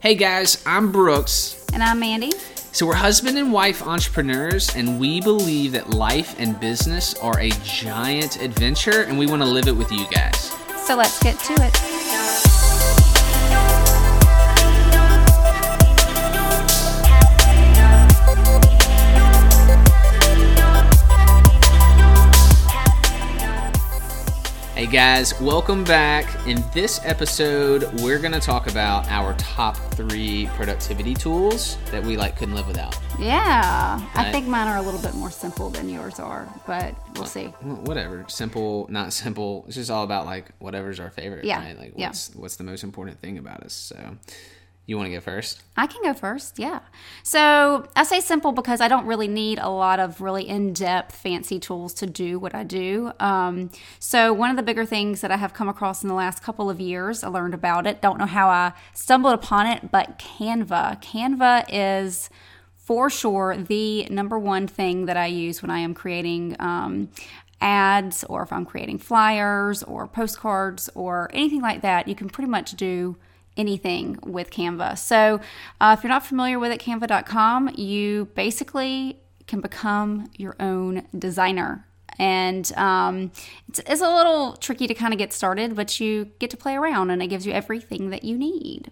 Hey guys, I'm Brooks. And I'm Mandy. So, we're husband and wife entrepreneurs, and we believe that life and business are a giant adventure, and we want to live it with you guys. So, let's get to it. Hey guys, welcome back. In this episode, we're going to talk about our top three productivity tools that we like couldn't live without. Yeah. I think mine are a little bit more simple than yours are, but we'll see. Whatever, simple, not simple. It's just all about like whatever's our favorite, Yeah, right? Like yeah. what's what's the most important thing about us. So, you want to go first? I can go first, yeah. So I say simple because I don't really need a lot of really in depth, fancy tools to do what I do. Um, so, one of the bigger things that I have come across in the last couple of years, I learned about it. Don't know how I stumbled upon it, but Canva. Canva is for sure the number one thing that I use when I am creating. Um, ads or if I'm creating flyers or postcards or anything like that, you can pretty much do anything with Canva. So, uh, if you're not familiar with it, canva.com, you basically can become your own designer. And um, it's, it's a little tricky to kind of get started, but you get to play around and it gives you everything that you need.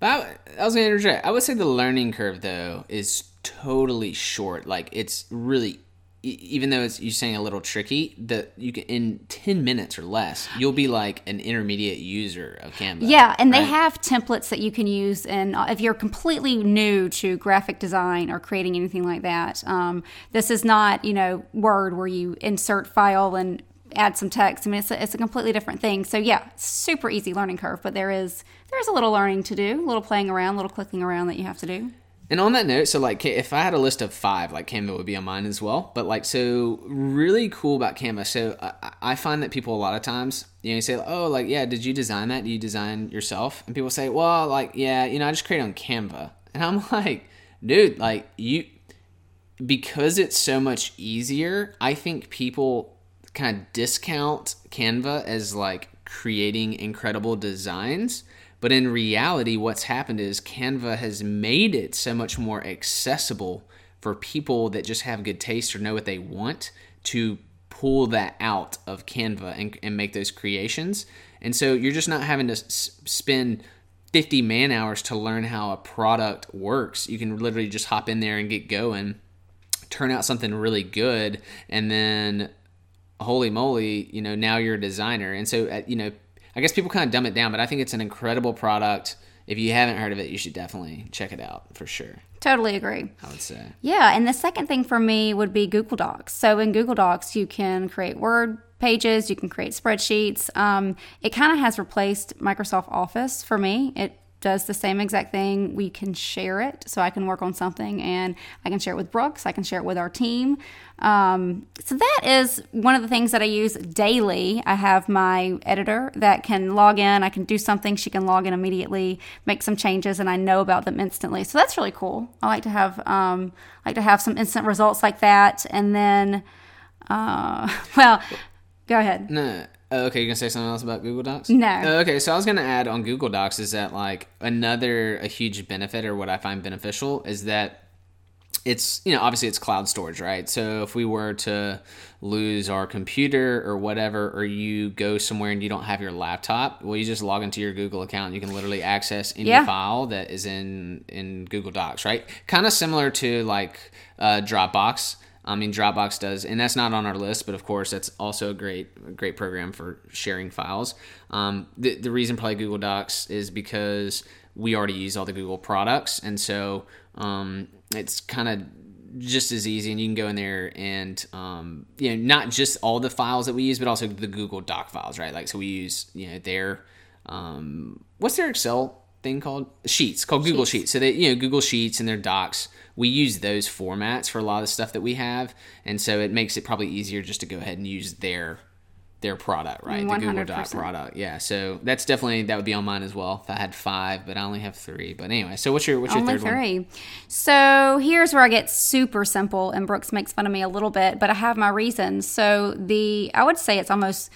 I, I was going to interject. I would say the learning curve though is totally short. Like it's really, even though it's you're saying a little tricky, that you can in ten minutes or less, you'll be like an intermediate user of Canva. Yeah, and they have templates that you can use. And if you're completely new to graphic design or creating anything like that, um, this is not you know Word where you insert file and add some text. I mean, it's a, it's a completely different thing. So yeah, super easy learning curve, but there is there is a little learning to do, a little playing around, a little clicking around that you have to do. And on that note, so like if I had a list of five, like Canva would be on mine as well. But like, so really cool about Canva. So I, find that people a lot of times, you know, you say, oh, like, yeah, did you design that? Do you design yourself? And people say, well, like, yeah, you know, I just create on Canva. And I'm like, dude, like, you, because it's so much easier, I think people kind of discount Canva as like creating incredible designs. But in reality, what's happened is Canva has made it so much more accessible for people that just have good taste or know what they want to pull that out of Canva and, and make those creations. And so you're just not having to s- spend 50 man hours to learn how a product works. You can literally just hop in there and get going turn out something really good and then holy moly you know now you're a designer and so uh, you know i guess people kind of dumb it down but i think it's an incredible product if you haven't heard of it you should definitely check it out for sure Totally agree. i would say Yeah, and the second thing for me would be Google Docs. So in Google Docs, you can create Word pages, you can create spreadsheets. Um, it kind of has replaced Microsoft Office for me. It does the same exact thing. We can share it, so I can work on something and I can share it with Brooks. I can share it with our team. Um, so that is one of the things that I use daily. I have my editor that can log in. I can do something. She can log in immediately, make some changes, and I know about them instantly. So that's really cool. I like to have um, like to have some instant results like that. And then, uh, well, go ahead. no okay you're gonna say something else about google docs? No. Oh, okay so i was gonna add on google docs is that like another a huge benefit or what i find beneficial is that it's you know obviously it's cloud storage right? So if we were to lose our computer or whatever or you go somewhere and you don't have your laptop well you just log into your google account. You can literally access any Yeah. file that is in in google docs right? Kind of similar to like uh, dropbox I mean, Dropbox does, and that's not on our list, but of course, that's also a great, great program for sharing files. Um, the, the reason probably Google Docs is because we already use all the Google products, and so um, it's kind of just as easy, and you can go in there and um, you know not just all the files that we use, but also the Google Doc files, right? Like so, we use you know their um, what's their Excel thing called Sheets, called Google Sheets. So they you know Google Sheets and their Docs. We use those formats for a lot of the stuff that we have, and so it makes it probably easier just to go ahead and use their their product, right? The Google Doc product. Yeah. So that's definitely that would be on mine as well. If I had five, but I only have three. But anyway, so what's your what's your Only third one? three. So here's where I get super simple, and Brooks makes fun of me a little bit, but I have my reasons. So the I would say it's almost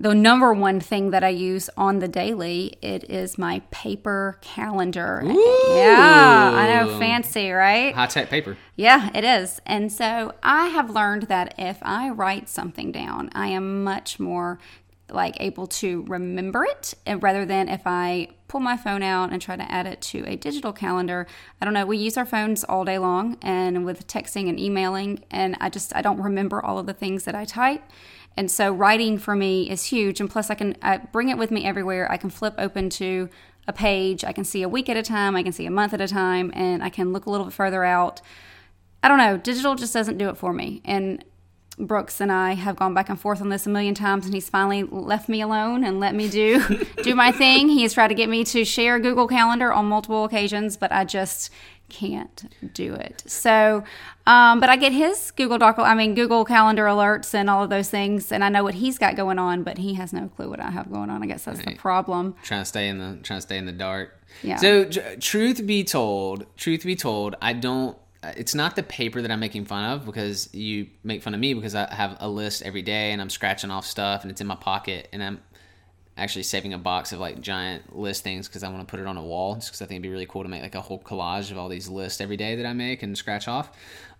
the number one thing that I use on the daily, it is my paper calendar. Yeah, I know, fancy, right? High tech paper. Yeah, it is. And so I have learned that if I write something down, I am much more like able to remember it and rather than if I pull my phone out and try to add it to a digital calendar. I don't know, we use our phones all day long and with texting and emailing and I just I don't remember all of the things that I type. And so writing for me is huge and plus I can I bring it with me everywhere. I can flip open to a page, I can see a week at a time, I can see a month at a time and I can look a little bit further out. I don't know. Digital just doesn't do it for me. And Brooks and I have gone back and forth on this a million times, and he's finally left me alone and let me do do my thing. He has tried to get me to share Google Calendar on multiple occasions, but I just can't do it. So, um, but I get his Google Doc, I mean Google Calendar alerts and all of those things, and I know what he's got going on, but he has no clue what I have going on. I guess that's the problem. Trying to stay in the trying to stay in the dark. Yeah. So tr- truth be told, truth be told, I don't. It's not the paper that I'm making fun of because you make fun of me because I have a list every day and I'm scratching off stuff and it's in my pocket and I'm actually saving a box of like giant list things because I want to put it on a wall just because I think it'd be really cool to make like a whole collage of all these lists every day that I make and scratch off.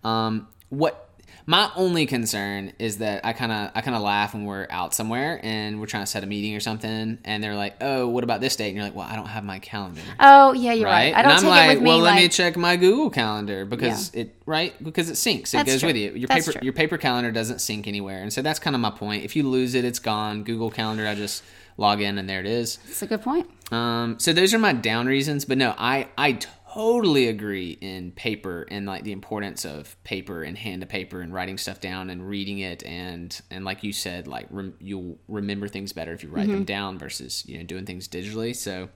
Um, what my only concern is that I kind of I kind of laugh when we're out somewhere and we're trying to set a meeting or something and they're like, "Oh, what about this date?" And you're like, "Well, I don't have my calendar." Oh yeah, you're right. Right? I don't and I'm take like, it with me. well, let me check my Google Calendar because it right because it syncs. It That's goes true. with you. Your That's paper true. your paper calendar doesn't sync anywhere, and so that's kind of my point. If you lose it, it's gone. Google Calendar, I just log in and there it is. That's a good point. Um, so those are my down reasons, but no, I I totally agree in paper and like the importance of paper and hand to paper and writing stuff down and reading it and and like you said, like rem- you'll remember things better if you write Mm-hmm. them down versus you know doing things digitally. So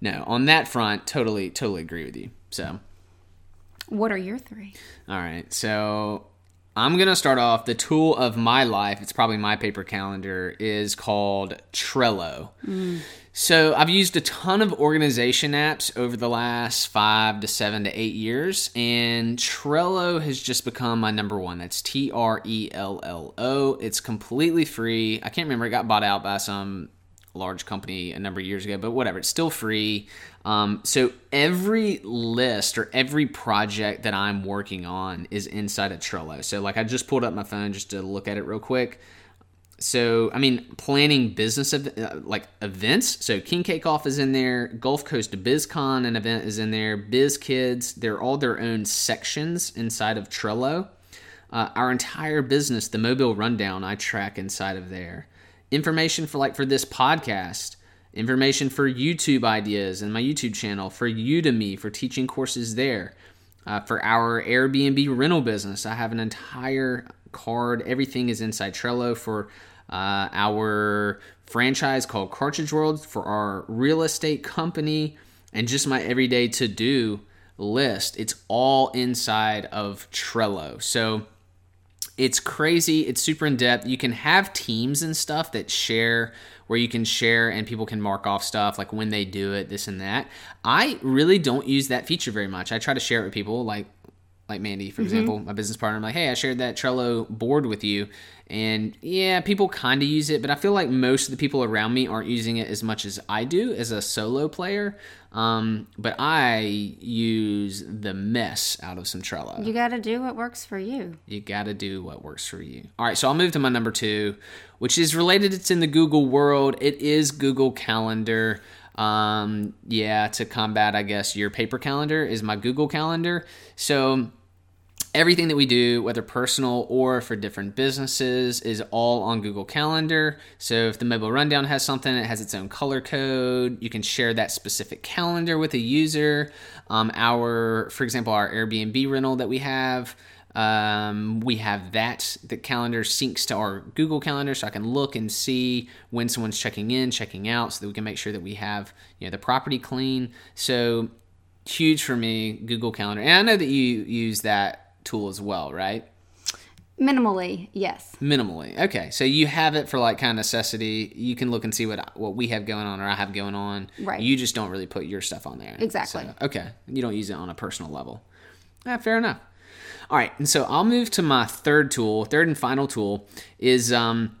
no, on that front, totally totally agree with you. So What are your three? all right, so I'm gonna start off. The tool of my life, it's probably my paper calendar, is called Trello. Mm. So I've used a ton of organization apps over the last five to seven to eight years, and Trello has just become my number one. That's T R E L L O. It's completely free. I can't remember. It got bought out by some large company a number of years ago, but whatever, it's still free. Um, so every list or every project that I'm working on is inside of Trello. So like I just pulled up my phone just to look at it real quick. So I mean, planning business ev- uh, like events. So King Cake Off is in there. Gulf Coast BizCon an event is in there. Biz Kids. They're all their own sections inside of Trello. Uh, our entire business, the Mobile Rundown, I track inside of there. Information for like for this podcast, information for YouTube ideas and my YouTube channel, for Udemy for teaching courses there. Uh, for our Airbnb rental business, I have an entire card. Everything is inside Trello for uh, our franchise called Cartridge World, for our real estate company, and just my everyday to do list. It's all inside of Trello. So it's crazy. It's super in depth. You can have teams and stuff that share where you can share and people can mark off stuff like when they do it, this and that. I really don't use that feature very much. I try to share it with people like like Mandy, for example, my business partner. I'm like, hey, I shared that Trello board with you. And yeah, people kind of use it, but I feel like most of the people around me aren't using it as much as I do as a solo player. Um, but I use the mess out of some Trello You got to do what works for you. you got to do what works for you. All right, so I'll move to my number two, which is related. It's in the Google world. It is Google Calendar. Um, yeah, to combat, I guess, your paper calendar is my Google Calendar. So everything that we do, whether personal or for different businesses, is all on Google Calendar. So if the mobile rundown has something, it has its own color code. You can share that specific calendar with a user. Um, our, for example, our Airbnb rental that we have. Um, we have that. The calendar syncs to our Google Calendar, so I can look and see when someone's checking in, checking out, so that we can make sure that we have you know the property clean. So huge for me, Google Calendar, and I know that you use that tool as well, right? Minimally, yes. Minimally. Okay, so you have it for like kind of necessity. You can look and see what what we have going on or I have going on. Right. You just don't really put your stuff on there. Exactly. So, okay. You don't use it on a personal level. Yeah, fair enough. All right, and so I'll move to my third tool. Third and final tool is um,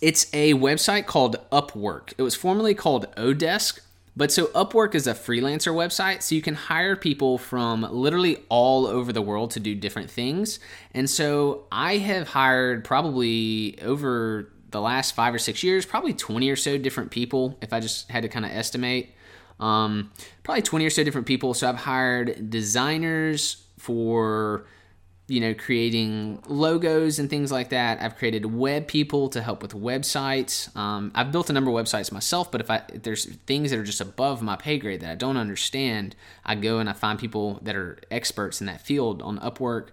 It's a website called Upwork. It was formerly called Odesk, but so Upwork is a freelancer website, so you can hire people from literally all over the world to do different things. And so I have hired probably over the last five or six years, probably 20 or so different people, if I just had to kind of estimate. Um, probably 20 or so different people. So I've hired designers for you know, creating logos and things like that. I've created web people to help with websites. Um, I've built a number of websites myself, but if, I, if there's things that are just above my pay grade that I don't understand, I go and I find people that are experts in that field on Upwork.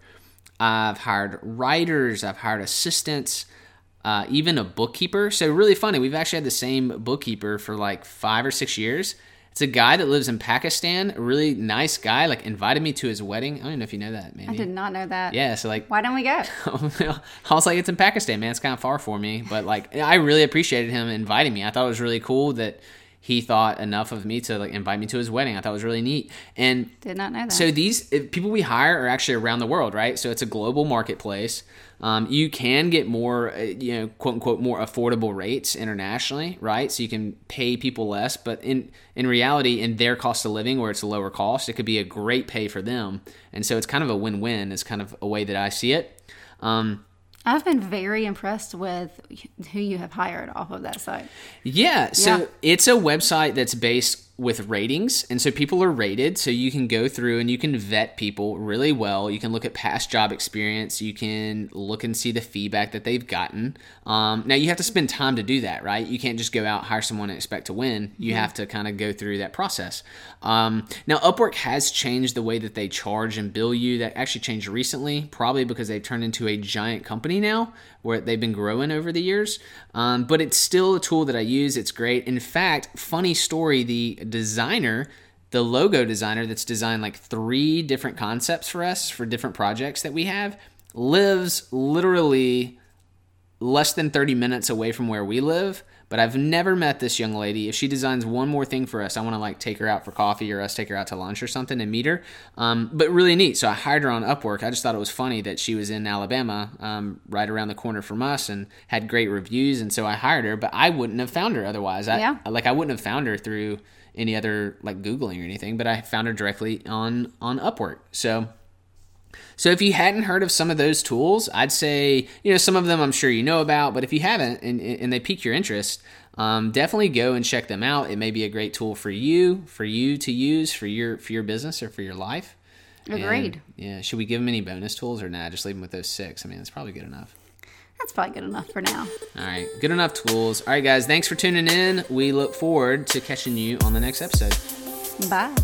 I've hired writers, I've hired assistants, uh, even a bookkeeper. So, really funny. We've actually had the same bookkeeper for like five or six years it's a guy that lives in Pakistan, a really nice guy, like invited me to his wedding. I don't know if you know that, man. I did not know that. Yeah, so like Why don't we go? I was like, it's in Pakistan, man. It's kind of far for me, but like I really appreciated him inviting me. I thought it was really cool that he thought enough of me to like invite me to his wedding. I thought it was really neat. And did not know that. So these people we hire are actually around the world, right? So it's a global marketplace. Um, you can get more, uh, you know, quote unquote, more affordable rates internationally, right? So you can pay people less, but in in reality, in their cost of living, where it's a lower cost, it could be a great pay for them, and so it's kind of a win win. Is kind of a way that I see it. Um, I've been very impressed with who you have hired off of that site. Yeah, so yeah. it's a website that's based with ratings and so people are rated so you can go through and you can vet people really well you can look at past job experience you can look and see the feedback that they've gotten um, now you have to spend time to do that right you can't just go out hire someone and expect to win you mm-hmm. have to kind of go through that process um, now upwork has changed the way that they charge and bill you that actually changed recently probably because they've turned into a giant company now where they've been growing over the years. Um, but it's still a tool that I use. It's great. In fact, funny story the designer, the logo designer that's designed like three different concepts for us for different projects that we have, lives literally less than 30 minutes away from where we live but I've never met this young lady. If she designs one more thing for us, I want to like take her out for coffee or us take her out to lunch or something and meet her. Um, but really neat. So I hired her on Upwork. I just thought it was funny that she was in Alabama, um, right around the corner from us, and had great reviews. And so I hired her. But I wouldn't have found her otherwise. I, yeah. Like I wouldn't have found her through any other like googling or anything. But I found her directly on on Upwork. So so if you hadn't heard of some of those tools, I'd say, you know, some of them I'm sure you know about, but if you haven't and, and they pique your interest, um, definitely go and check them out. It may be a great tool for you, for you to use for your for your business or for your life. Agreed. And, yeah. Should we give them any bonus tools or not? Nah, just leave them with those six. I mean, that's probably good enough. That's probably good enough for now. All right. Good enough tools. All right, guys. Thanks for tuning in. We look forward to catching you on the next episode. Bye.